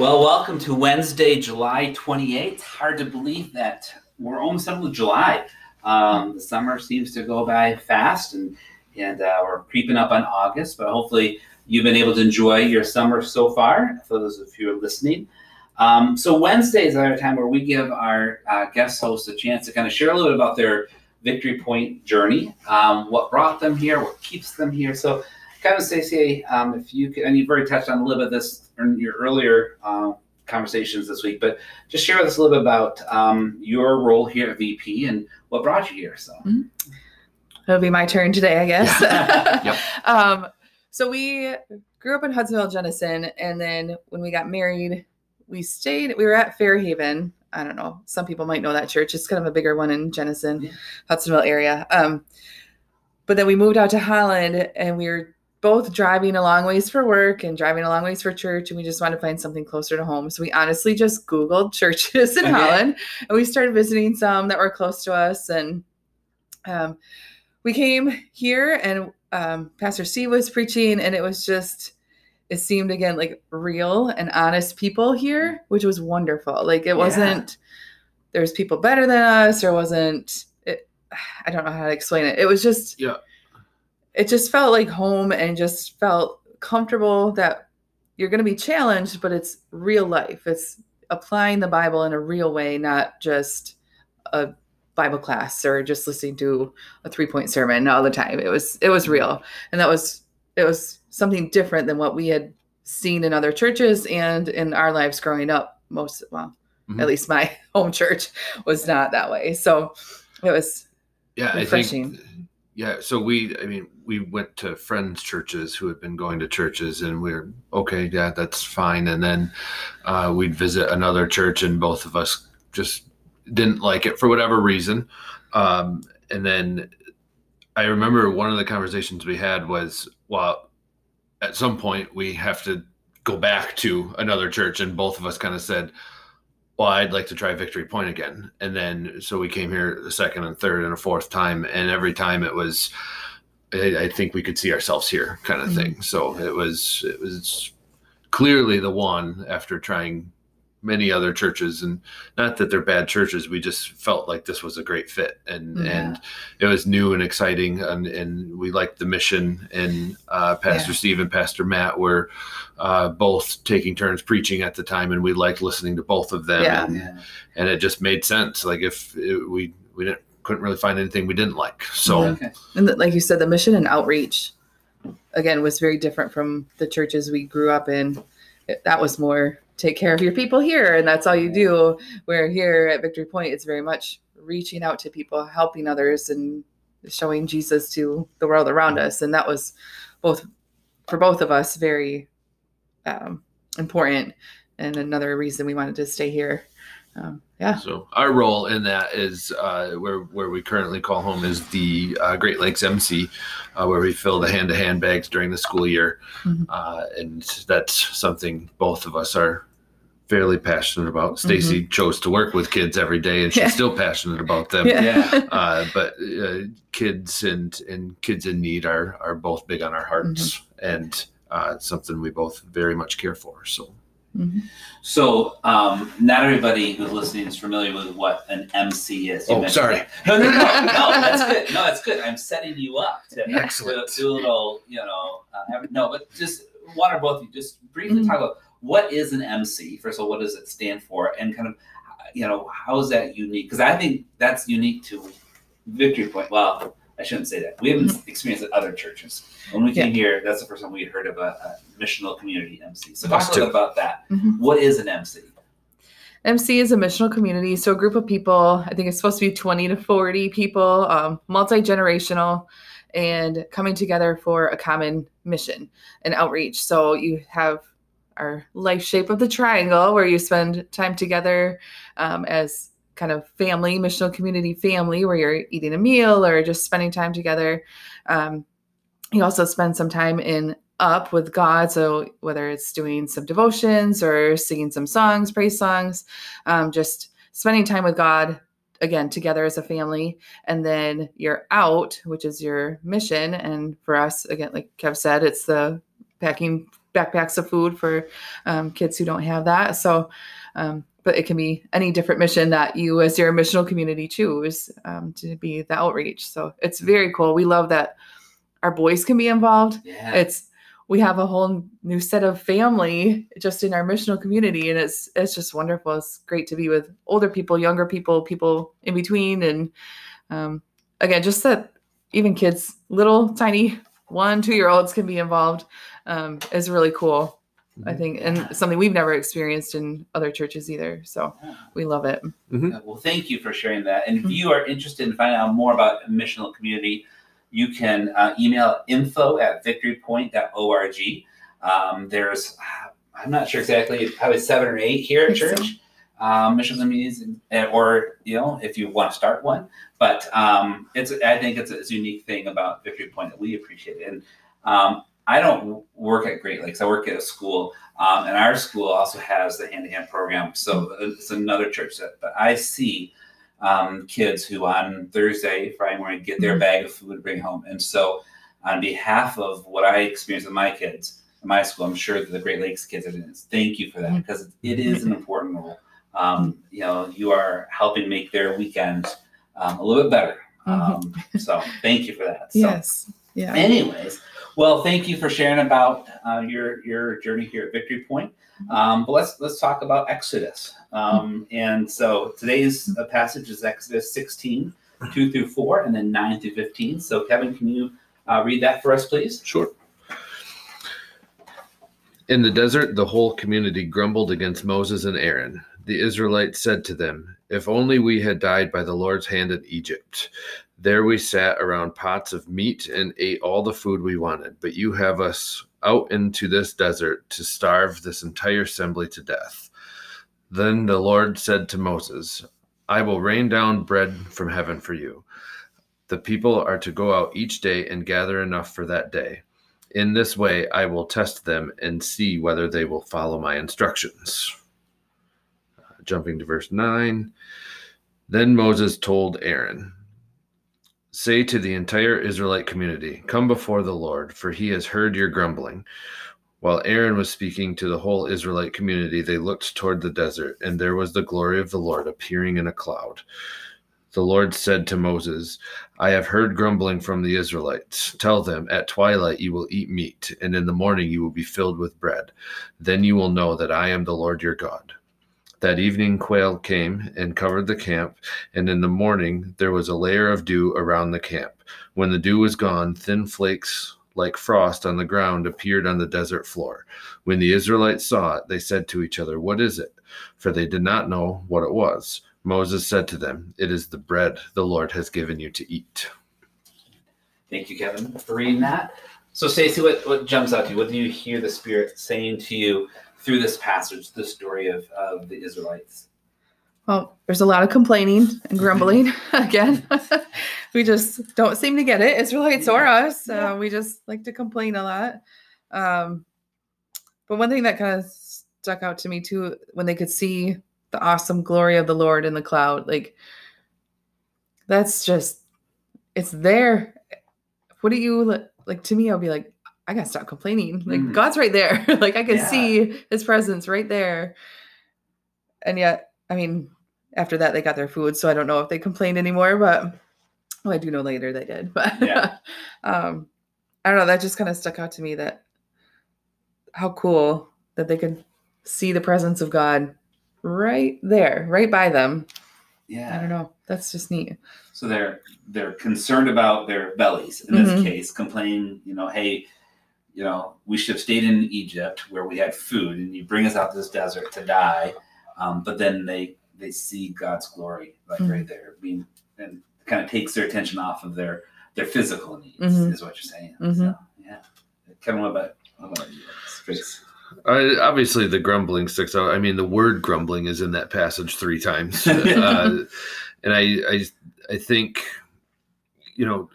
Well, welcome to Wednesday, July 28th. Hard to believe that we're almost done with July. Um, the summer seems to go by fast, and and uh, we're creeping up on August. But hopefully, you've been able to enjoy your summer so far. For those of you who are listening, um, so Wednesdays are a time where we give our uh, guest hosts a chance to kind of share a little bit about their Victory Point journey, um, what brought them here, what keeps them here. So, Kevin Stacey, um, if you could, and you've already touched on a little bit of this your earlier uh, conversations this week, but just share with us a little bit about um, your role here at VP and what brought you here. So, mm-hmm. it'll be my turn today, I guess. yep. um, so we grew up in Hudsonville, Jenison, and then when we got married, we stayed. We were at Fairhaven I don't know. Some people might know that church. It's kind of a bigger one in Jenison, yeah. Hudsonville area. Um, but then we moved out to Holland and we were both driving a long ways for work and driving a long ways for church. And we just wanted to find something closer to home. So we honestly just Googled churches in okay. Holland and we started visiting some that were close to us. And um, we came here and um, Pastor C was preaching and it was just, it seemed again like real and honest people here, which was wonderful. Like it wasn't there's people better than us or wasn't it I don't know how to explain it. It was just yeah. It just felt like home and just felt comfortable that you're going to be challenged, but it's real life. It's applying the Bible in a real way, not just a Bible class or just listening to a three point sermon all the time. It was it was real, and that was it was something different than what we had seen in other churches and in our lives growing up most well mm-hmm. at least my home church was not that way so it was yeah refreshing. i think yeah so we i mean we went to friends churches who had been going to churches and we are okay yeah that's fine. And then uh, we'd visit another church and both of us just didn't like it for whatever reason. Um, and then i remember one of the conversations we had was well at some point we have to go back to another church and both of us kind of said well i'd like to try victory point again. And then so we came here the second and third and a fourth time. And every time it was i, I think we could see ourselves here kind of mm-hmm. thing. So it was it was clearly the one after trying many other churches and not that they're bad churches we just felt like this was a great fit and yeah. and it was new and exciting and, and we liked the mission and uh, pastor yeah. steve and pastor matt were uh, both taking turns preaching at the time and we liked listening to both of them yeah. And, and it just made sense like if it, we we didn't couldn't really find anything we didn't like so okay. and the, like you said the mission and outreach again was very different from the churches we grew up in it, that was more take care of your people here and that's all you do where here at victory point it's very much reaching out to people helping others and showing jesus to the world around us and that was both for both of us very um, important and another reason we wanted to stay here um, yeah. So our role in that is uh, where where we currently call home is the uh, Great Lakes MC, uh, where we fill the hand to hand bags during the school year, mm-hmm. Uh, and that's something both of us are fairly passionate about. Stacy mm-hmm. chose to work with kids every day, and she's yeah. still passionate about them. Yeah. uh, but uh, kids and and kids in need are are both big on our hearts, mm-hmm. and uh, something we both very much care for. So. Mm-hmm. So, um, not everybody who's listening is familiar with what an MC is. You oh, sorry. No, no, no, no. That's good. No, that's good. I'm setting you up to, Excellent. to do a little, you know, uh, no, but just one or both of you just briefly mm-hmm. talk about what is an MC? First of all, what does it stand for? And kind of, you know, how is that unique? Because I think that's unique to Victory Point. Well, I shouldn't say that. We haven't mm-hmm. experienced it at other churches. When we came yeah. here, that's the first time we had heard of a, a missional community MC. So talk a little about that. Mm-hmm. What is an MC? MC is a missional community, so a group of people. I think it's supposed to be twenty to forty people, um, multi generational, and coming together for a common mission and outreach. So you have our life shape of the triangle where you spend time together um, as kind of family missional community family where you're eating a meal or just spending time together. Um, you also spend some time in up with god so whether it's doing some devotions or singing some songs praise songs um, just spending time with god again together as a family. And then you're out which is your mission. And for us again like kev said it's the packing backpacks of food for um, kids who don't have that. So, um, but it can be any different mission that you, as your missional community, choose um, to be the outreach. So it's very cool. We love that our boys can be involved. Yeah. It's we have a whole new set of family just in our missional community, and it's it's just wonderful. It's great to be with older people, younger people, people in between, and um, again, just that even kids, little tiny one, two year olds can be involved um, is really cool. I think, and something we've never experienced in other churches either. So we love it. Uh, Well, thank you for sharing that. And if Mhm. you are interested in finding out more about a missional community, you can uh, email info at victorypoint.org. Um, there's, I'm not sure exactly, probably seven or eight here at I think so. church, um, missional communities, and- or, you know, if you want to start one. But um, it's, I think it's a, it's a unique thing about Victory Point that we appreciate. And um, I don't work at Great Lakes, I work at a school. Um, and our school also has the hand to hand program. So it's another church that, but I see um, kids who on Thursday, Friday morning get their Mhm. bag of food to bring home. And so, on behalf of what I experienced with my kids in my school, I'm sure that the Great Lakes kids are doing this. Thank you for that because it is an important role. Um, you know, you are helping make their weekend um, a little bit better. Um, so, thank you for that. So, Yes. Yeah. Anyways, well, thank you for sharing about uh, your your journey here at Victory Point. Um, but let's let's talk about Exodus. Um, and so today's uh, passage is Exodus 16, 2 through 4, and then 9 through 15. So Kevin, can you uh, read that for us, please? Sure. In the desert, the whole community grumbled against Moses and Aaron. The Israelites said to them, If only we had died by the Lord's hand in Egypt. There we sat around pots of meat and ate all the food we wanted, but you have us out into this desert to starve this entire assembly to death. Then the Lord said to Moses, I will rain down bread from heaven for you. The people are to go out each day and gather enough for that day. In this way, I will test them and see whether they will follow my instructions. Uh, jumping to verse 9. Then Moses told Aaron, Say to the entire Israelite community, Come before the Lord, for he has heard your grumbling. While Aaron was speaking to the whole Israelite community, they looked toward the desert, and there was the glory of the Lord appearing in a cloud. The Lord said to Moses, I have heard grumbling from the Israelites. Tell them, At twilight you will eat meat, and in the morning you will be filled with bread. Then you will know that I am the Lord your God. That evening quail came and covered the camp, and in the morning there was a layer of dew around the camp. When the dew was gone, thin flakes like frost on the ground appeared on the desert floor. When the Israelites saw it, they said to each other, What is it? For they did not know what it was. Moses said to them, It is the bread the Lord has given you to eat. Thank you, Kevin, for reading that. So, Stacey, what, what jumps out to you? What do you hear the Spirit saying to you through this passage, the story of, of the Israelites? Well, there's a lot of complaining and grumbling again. we just don't seem to get it, Israelites or us. Yeah. Uh, we just like to complain a lot. Um, but one thing that kind of stuck out to me too, when they could see the awesome glory of the Lord in the cloud, like that's just, it's there. What do you like? To me, I'll be like, I gotta stop complaining. Like Mhm. God's right there. like I can Yeah. see His presence right there. And yet, I mean, after that they got their food, so I don't know if they complained anymore. But well, I do know later they did. But Yeah. um, I don't know. That just kind of stuck out to me. That how cool that they could see the presence of God right there, right by them. Yeah. I don't know. That's just neat. So they're they're concerned about their bellies in this Mhm. case, complaining, you know, hey, you know, we should have stayed in Egypt where we had food, and you bring us out this desert to die. Um, but then they they see God's glory like Mhm. right there, being and kind of takes their attention off of their their physical needs, Mhm. is what you're saying. Mhm. So yeah, Kevin, what about what about you? Grace? Uh, obviously, the grumbling sticks out. I mean, the word grumbling is in that passage three times, uh, and I, I, I think, you know,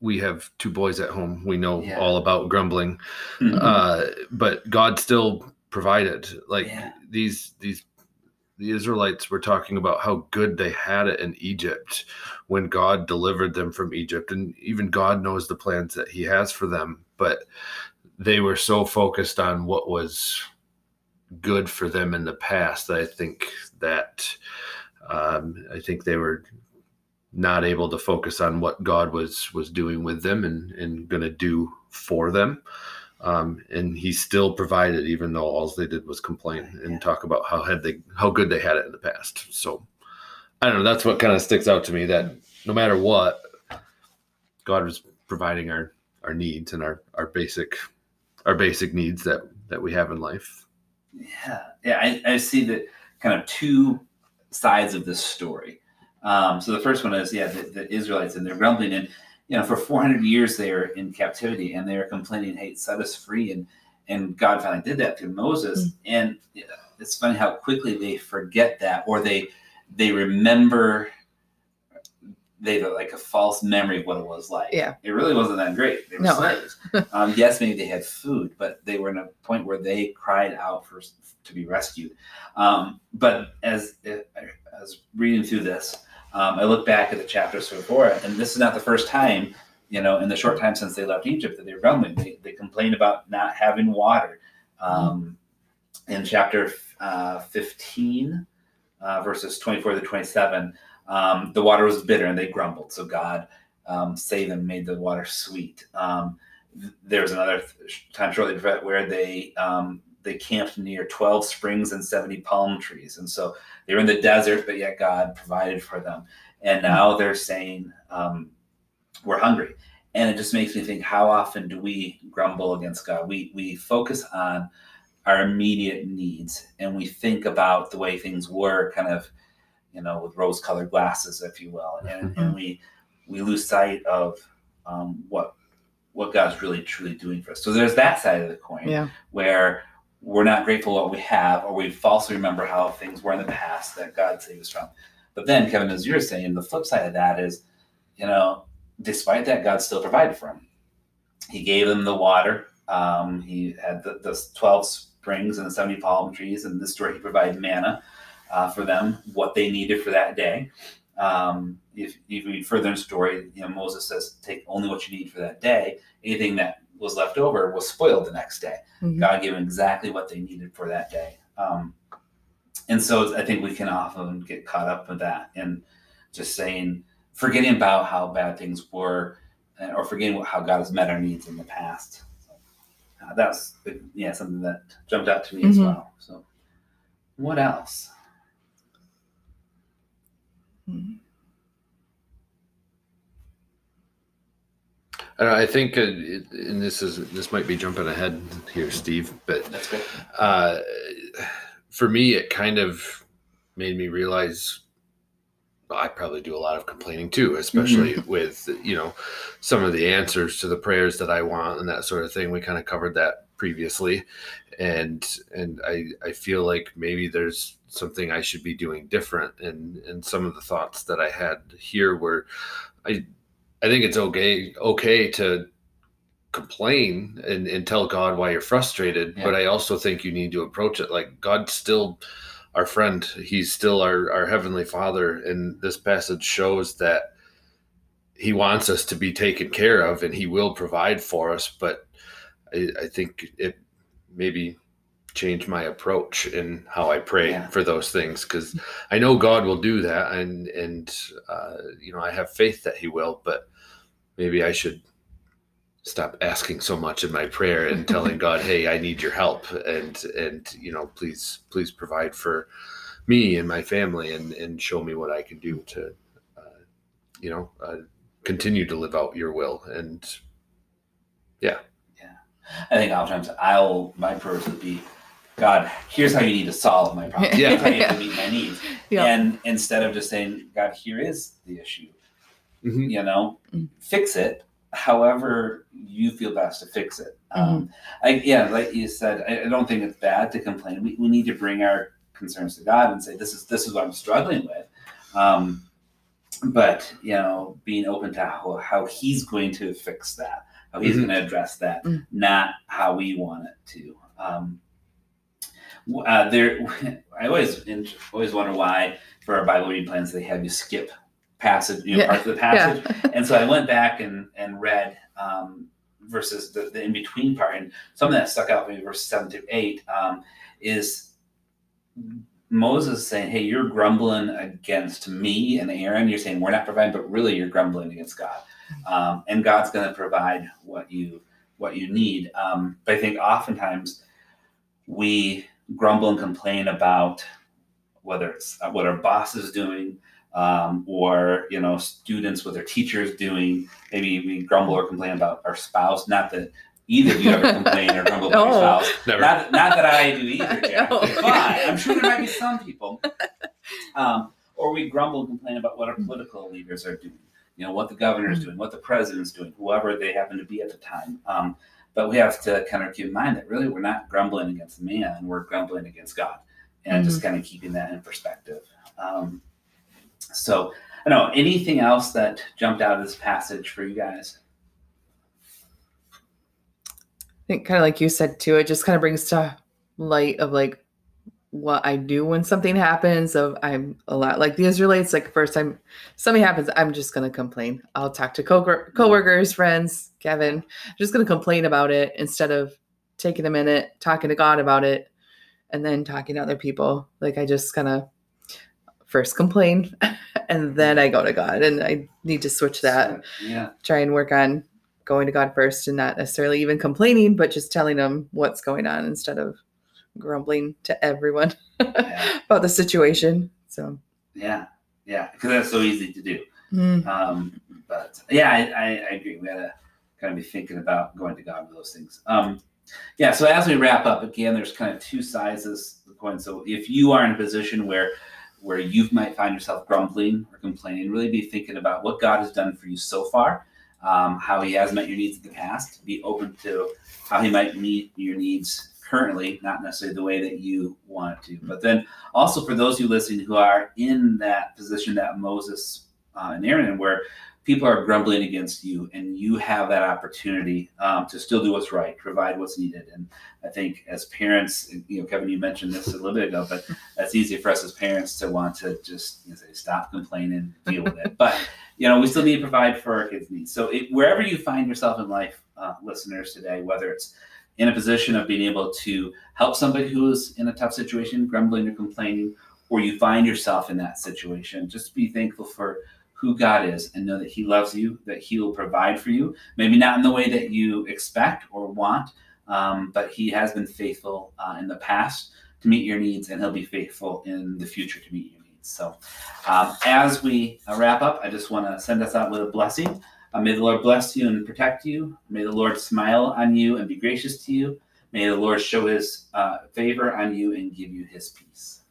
we have two boys at home. We know Yeah. all about grumbling, uh, but God still provided. Like Yeah. these, these, the Israelites were talking about how good they had it in Egypt when God delivered them from Egypt, and even God knows the plans that He has for them, but they were so focused on what was good for them in the past. I think that um, I think they were not able to focus on what God was was doing with them and and going to do for them. Um, and he still provided, even though all they did was complain and talk about how had they how good they had it in the past. So I don't know. That's what kind of sticks out to me. That no matter what, God was providing our our needs and our our basic our basic needs that that we have in life. Yeah, yeah. I, I see that kind of two sides of this story. Um, so the first one is yeah, the, the Israelites and they're grumbling, and you know for 400 years they are in captivity and they are complaining, "Hey, set us free!" and and God finally did that through Moses. Mm-hmm. And it's funny how quickly they forget that, or they they remember they have like a false memory of what it was like. Yeah. It really wasn't that great. They were no. slaves. um, yes, maybe they had food, but they were in a point where they cried out for to be rescued. Um, but as as reading through this, um, I look back at the chapters before it, and this is not the first time, you know, in the short time since they left Egypt that they were grumbling. They, they complained about not having water. Um, in chapter uh, 15, uh, verses 24 to 27, um, the water was bitter and they grumbled. So God um, saved them, made the water sweet. Um, there was another time shortly before where they um, they camped near 12 springs and 70 palm trees. And so they were in the desert, but yet God provided for them. And now they're saying, um, we're hungry. And it just makes me think, how often do we grumble against God? We, we focus on our immediate needs and we think about the way things were kind of you know, with rose-colored glasses, if you will, and, mm-hmm. and we we lose sight of um, what what God's really truly doing for us. So there's that side of the coin yeah. where we're not grateful what we have, or we falsely remember how things were in the past that God saved us from. But then, Kevin, as you're saying, the flip side of that is, you know, despite that, God still provided for him. He gave them the water. Um, he had the, the 12 springs and the 70 palm trees, and this story he provided manna uh, for them what they needed for that day. Um, if, if you read further in the story, you know, Moses says, take only what you need for that day. Anything that was left over was spoiled the next day. Mm-hmm. God gave them exactly what they needed for that day. Um, and so I think we can often get caught up with that and just saying, forgetting about how bad things were or forgetting how God has met our needs in the past. So, uh, that's yeah something that jumped out to me mm-hmm. as well. So, what else? Mm-hmm. I think, uh, it, and this is this might be jumping ahead here, Steve, but that's good. Uh, for me, it kind of made me realize well, I probably do a lot of complaining too, especially mm-hmm. with you know some of the answers to the prayers that I want and that sort of thing. We kind of covered that previously, and and I I feel like maybe there's something I should be doing different. And and some of the thoughts that I had here were, I I think it's okay okay to complain and, and tell God why you're frustrated, yeah. but I also think you need to approach it like God's still our friend. He's still our, our heavenly father. And this passage shows that he wants us to be taken care of and he will provide for us. But I, I think it maybe change my approach in how I pray yeah. for those things because I know God will do that, and and uh, you know I have faith that He will. But maybe I should stop asking so much in my prayer and telling God, "Hey, I need your help," and and you know, please please provide for me and my family, and and show me what I can do to, uh, you know, uh, continue to live out Your will. And yeah, yeah, I think oftentimes I'll my prayers would be God, here's how you need to solve my problem. Yeah. Here's how you need to meet my needs. Yeah. And instead of just saying, God, here is the issue, mm-hmm. you know, mm-hmm. fix it however you feel best to fix it. Um, mm-hmm. Um, I, yeah, like you said, I, I, don't think it's bad to complain. We, we need to bring our concerns to God and say, this is, this is what I'm struggling with. Um, but, you know, being open to how, how he's going to fix that, how he's mm-hmm. going to address that, mm. not how we want it to. Um, uh, there, I always always wonder why for our Bible reading plans they have you skip passage, you know, yeah. parts of the passage. Yeah. and so I went back and and read um, versus the, the in between part. And something that stuck out for me, verse seven through eight, um, is Moses saying, "Hey, you're grumbling against me and Aaron. You're saying we're not providing, but really you're grumbling against God, um, and God's going to provide what you what you need." Um, but I think oftentimes we grumble and complain about whether it's what our boss is doing, um, or you know students what their teachers doing. Maybe we grumble or complain about our spouse. Not that either of you ever complain or grumble about your spouse. Never. Not, not that I do either, Jack. No. But I'm sure there might be some people. Um, or we grumble and complain about what our political leaders are doing. You know, what the governor is doing, what the president's doing, whoever they happen to be at the time. Um, but we have to kind of keep in mind that really we're not grumbling against man, we're grumbling against God. And just kind of keeping that in perspective. Um, so, I don't know, anything else that jumped out of this passage for you guys? I think kind of like you said too, it just kind of brings to light of like what I do when something happens. Of I'm a lot like the Israelites. Like first time something happens, I'm just gonna complain. I'll talk to co coworkers, friends, Kevin. I'm just gonna complain about it instead of taking a minute, talking to God about it, and then talking to other people. Like I just kind of first complain, and then I go to God, and I need to switch that yeah. try and work on going to God first and not necessarily even complaining, but just telling him what's going on instead of grumbling to everyone Yeah. about the situation. So, Yeah. Yeah. Because that's so easy to do. mm, Um, but yeah, I, I, I agree. We gotta kind of be thinking about going to God with those things. Um, yeah. So as we wrap up, again, there's kind of two sizes of the coin. So if you are in a position where where you might find yourself grumbling or complaining, really be thinking about what God has done for you so far, um, how He has met your needs in the past. Be open to how He might meet your needs currently, not necessarily the way that you want to. But then also for those of you listening who are in that position that Moses uh, and Aaron, where people are grumbling against you, and you have that opportunity um, to still do what's right, provide what's needed. And I think as parents, you know, Kevin, you mentioned this a little bit ago, but that's easy for us as parents to want to just you know, say, stop complaining, deal with it. But you know, we still need to provide for our kids' needs. So it, wherever you find yourself in life, uh, listeners today, whether it's in a position of being able to help somebody who is in a tough situation, grumbling or complaining, or you find yourself in that situation, just be thankful for who God is and know that He loves you, that He will provide for you. Maybe not in the way that you expect or want, um, but He has been faithful uh, in the past to meet your needs, and He'll be faithful in the future to meet your needs. So, um, as we uh, wrap up, I just want to send us out with a blessing. Uh, may the Lord bless you and protect you. May the Lord smile on you and be gracious to you. May the Lord show His uh, favor on you and give you His peace.